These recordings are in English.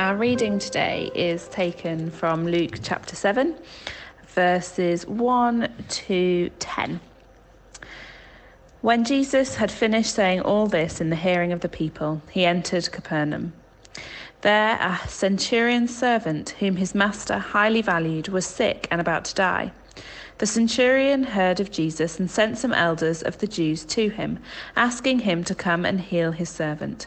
Our reading today is taken from Luke chapter 7, verses 1 to 10. When Jesus had finished saying all this in the hearing of the people, he entered Capernaum. There, a centurion's servant, whom his master highly valued, was sick and about to die. The centurion heard of Jesus and sent some elders of the Jews to him, asking him to come and heal his servant.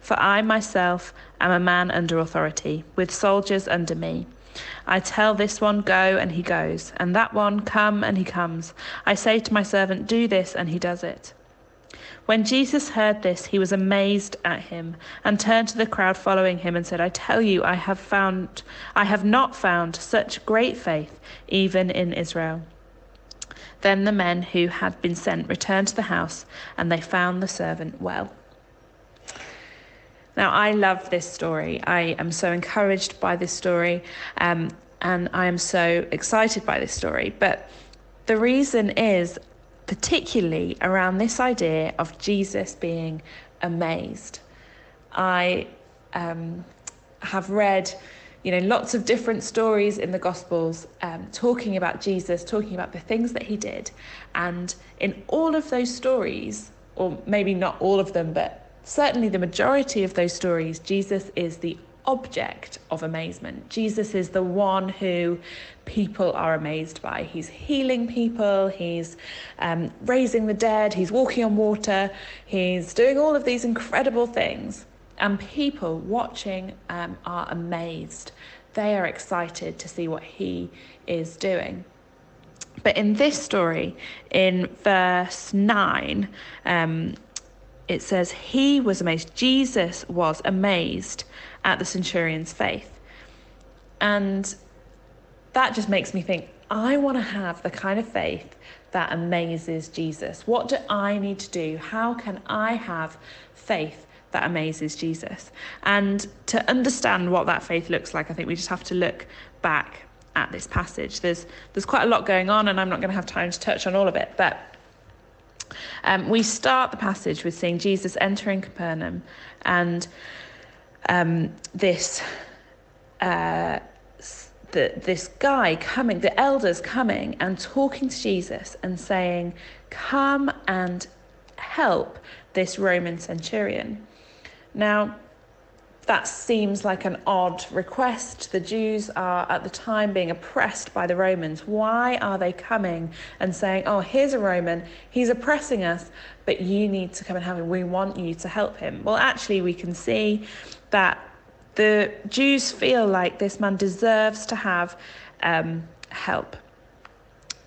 For I myself am a man under authority, with soldiers under me. I tell this one, Go, and he goes, and that one, Come, and he comes. I say to my servant, Do this, and he does it. When Jesus heard this, he was amazed at him, and turned to the crowd following him and said, I tell you, I have found I have not found such great faith even in Israel. Then the men who had been sent returned to the house, and they found the servant well. Now, I love this story. I am so encouraged by this story, um, and I am so excited by this story. But the reason is particularly around this idea of Jesus being amazed. I um, have read you know lots of different stories in the gospels um, talking about jesus talking about the things that he did and in all of those stories or maybe not all of them but certainly the majority of those stories, Jesus is the object of amazement. Jesus is the one who people are amazed by. He's healing people, he's um, raising the dead, he's walking on water, he's doing all of these incredible things. And people watching um, are amazed. They are excited to see what he is doing. But in this story, in verse 9, um, it says, He was amazed. Jesus was amazed at the centurion's faith. And that just makes me think, I want to have the kind of faith that amazes Jesus. What do I need to do? How can I have faith that amazes Jesus? And to understand what that faith looks like, I think we just have to look back at this passage. There's there's quite a lot going on and I'm not going to have time to touch on all of it, but um, we start the passage with seeing Jesus entering Capernaum and um, this. Uh, the, this guy coming, the elders coming and talking to Jesus and saying, Come and help this Roman centurion. Now, that seems like an odd request. The Jews are at the time being oppressed by the Romans. Why are they coming and saying, Oh, here's a Roman, he's oppressing us, but you need to come and help him. We want you to help him. Well, actually, we can see that the Jews feel like this man deserves to have um, help.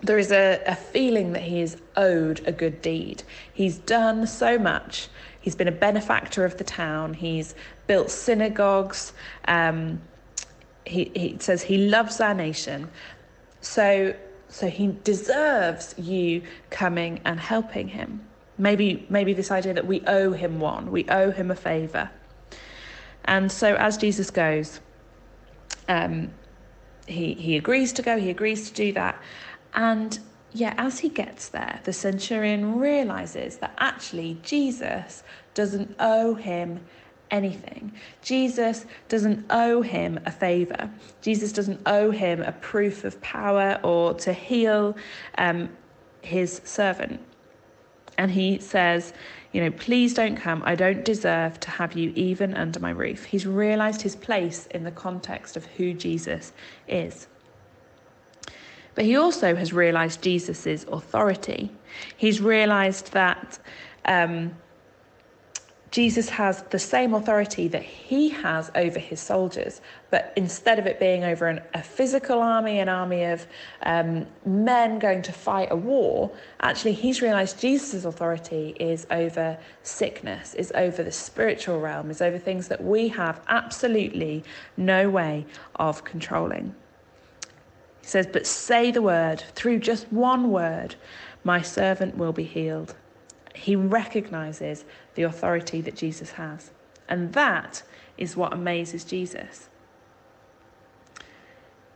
There is a, a feeling that he is owed a good deed. He's done so much. He's been a benefactor of the town. He's built synagogues. Um, he, he says he loves our nation. So, so he deserves you coming and helping him. Maybe, maybe this idea that we owe him one, we owe him a favor. And so as Jesus goes, um, he, he agrees to go, he agrees to do that. And yeah, as he gets there, the centurion realizes that actually Jesus doesn't owe him anything. Jesus doesn't owe him a favor. Jesus doesn't owe him a proof of power or to heal um, his servant. And he says, You know, please don't come. I don't deserve to have you even under my roof. He's realized his place in the context of who Jesus is. But he also has realized Jesus' authority. He's realized that. Um, Jesus has the same authority that he has over his soldiers, but instead of it being over an, a physical army, an army of um, men going to fight a war, actually he's realized Jesus' authority is over sickness, is over the spiritual realm, is over things that we have absolutely no way of controlling. Says, But say the word, through just one word, my servant will be healed. He recognizes the authority that Jesus has. And that is what amazes Jesus.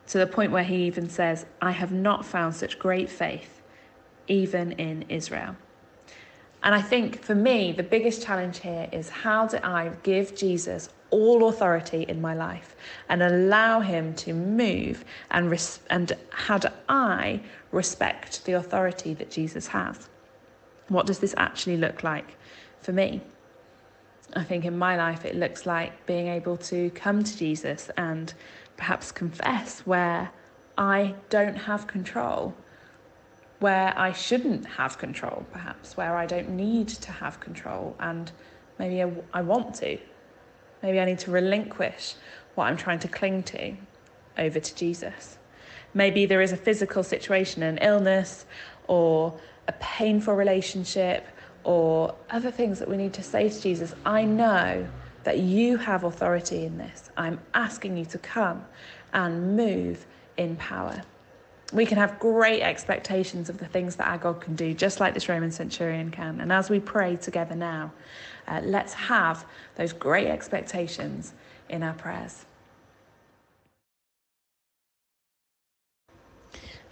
To the point where he even says, I have not found such great faith, even in Israel. And I think for me, the biggest challenge here is how do I give Jesus all authority in my life and allow him to move and, res- and how do I respect the authority that Jesus has? What does this actually look like for me? I think in my life it looks like being able to come to Jesus and perhaps confess where I don't have control, where I shouldn't have control, perhaps, where I don't need to have control, and maybe I, I want to. Maybe I need to relinquish what I'm trying to cling to over to Jesus. Maybe there is a physical situation, an illness, or a painful relationship or other things that we need to say to Jesus, I know that you have authority in this. I'm asking you to come and move in power. We can have great expectations of the things that our God can do, just like this Roman centurion can. And as we pray together now, uh, let's have those great expectations in our prayers.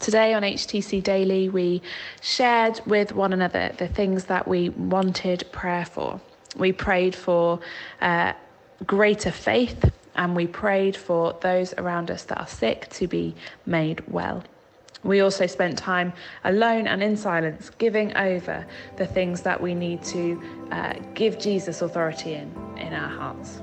Today on HTC Daily, we shared with one another the things that we wanted prayer for. We prayed for uh, greater faith and we prayed for those around us that are sick to be made well. We also spent time alone and in silence, giving over the things that we need to uh, give Jesus authority in in our hearts.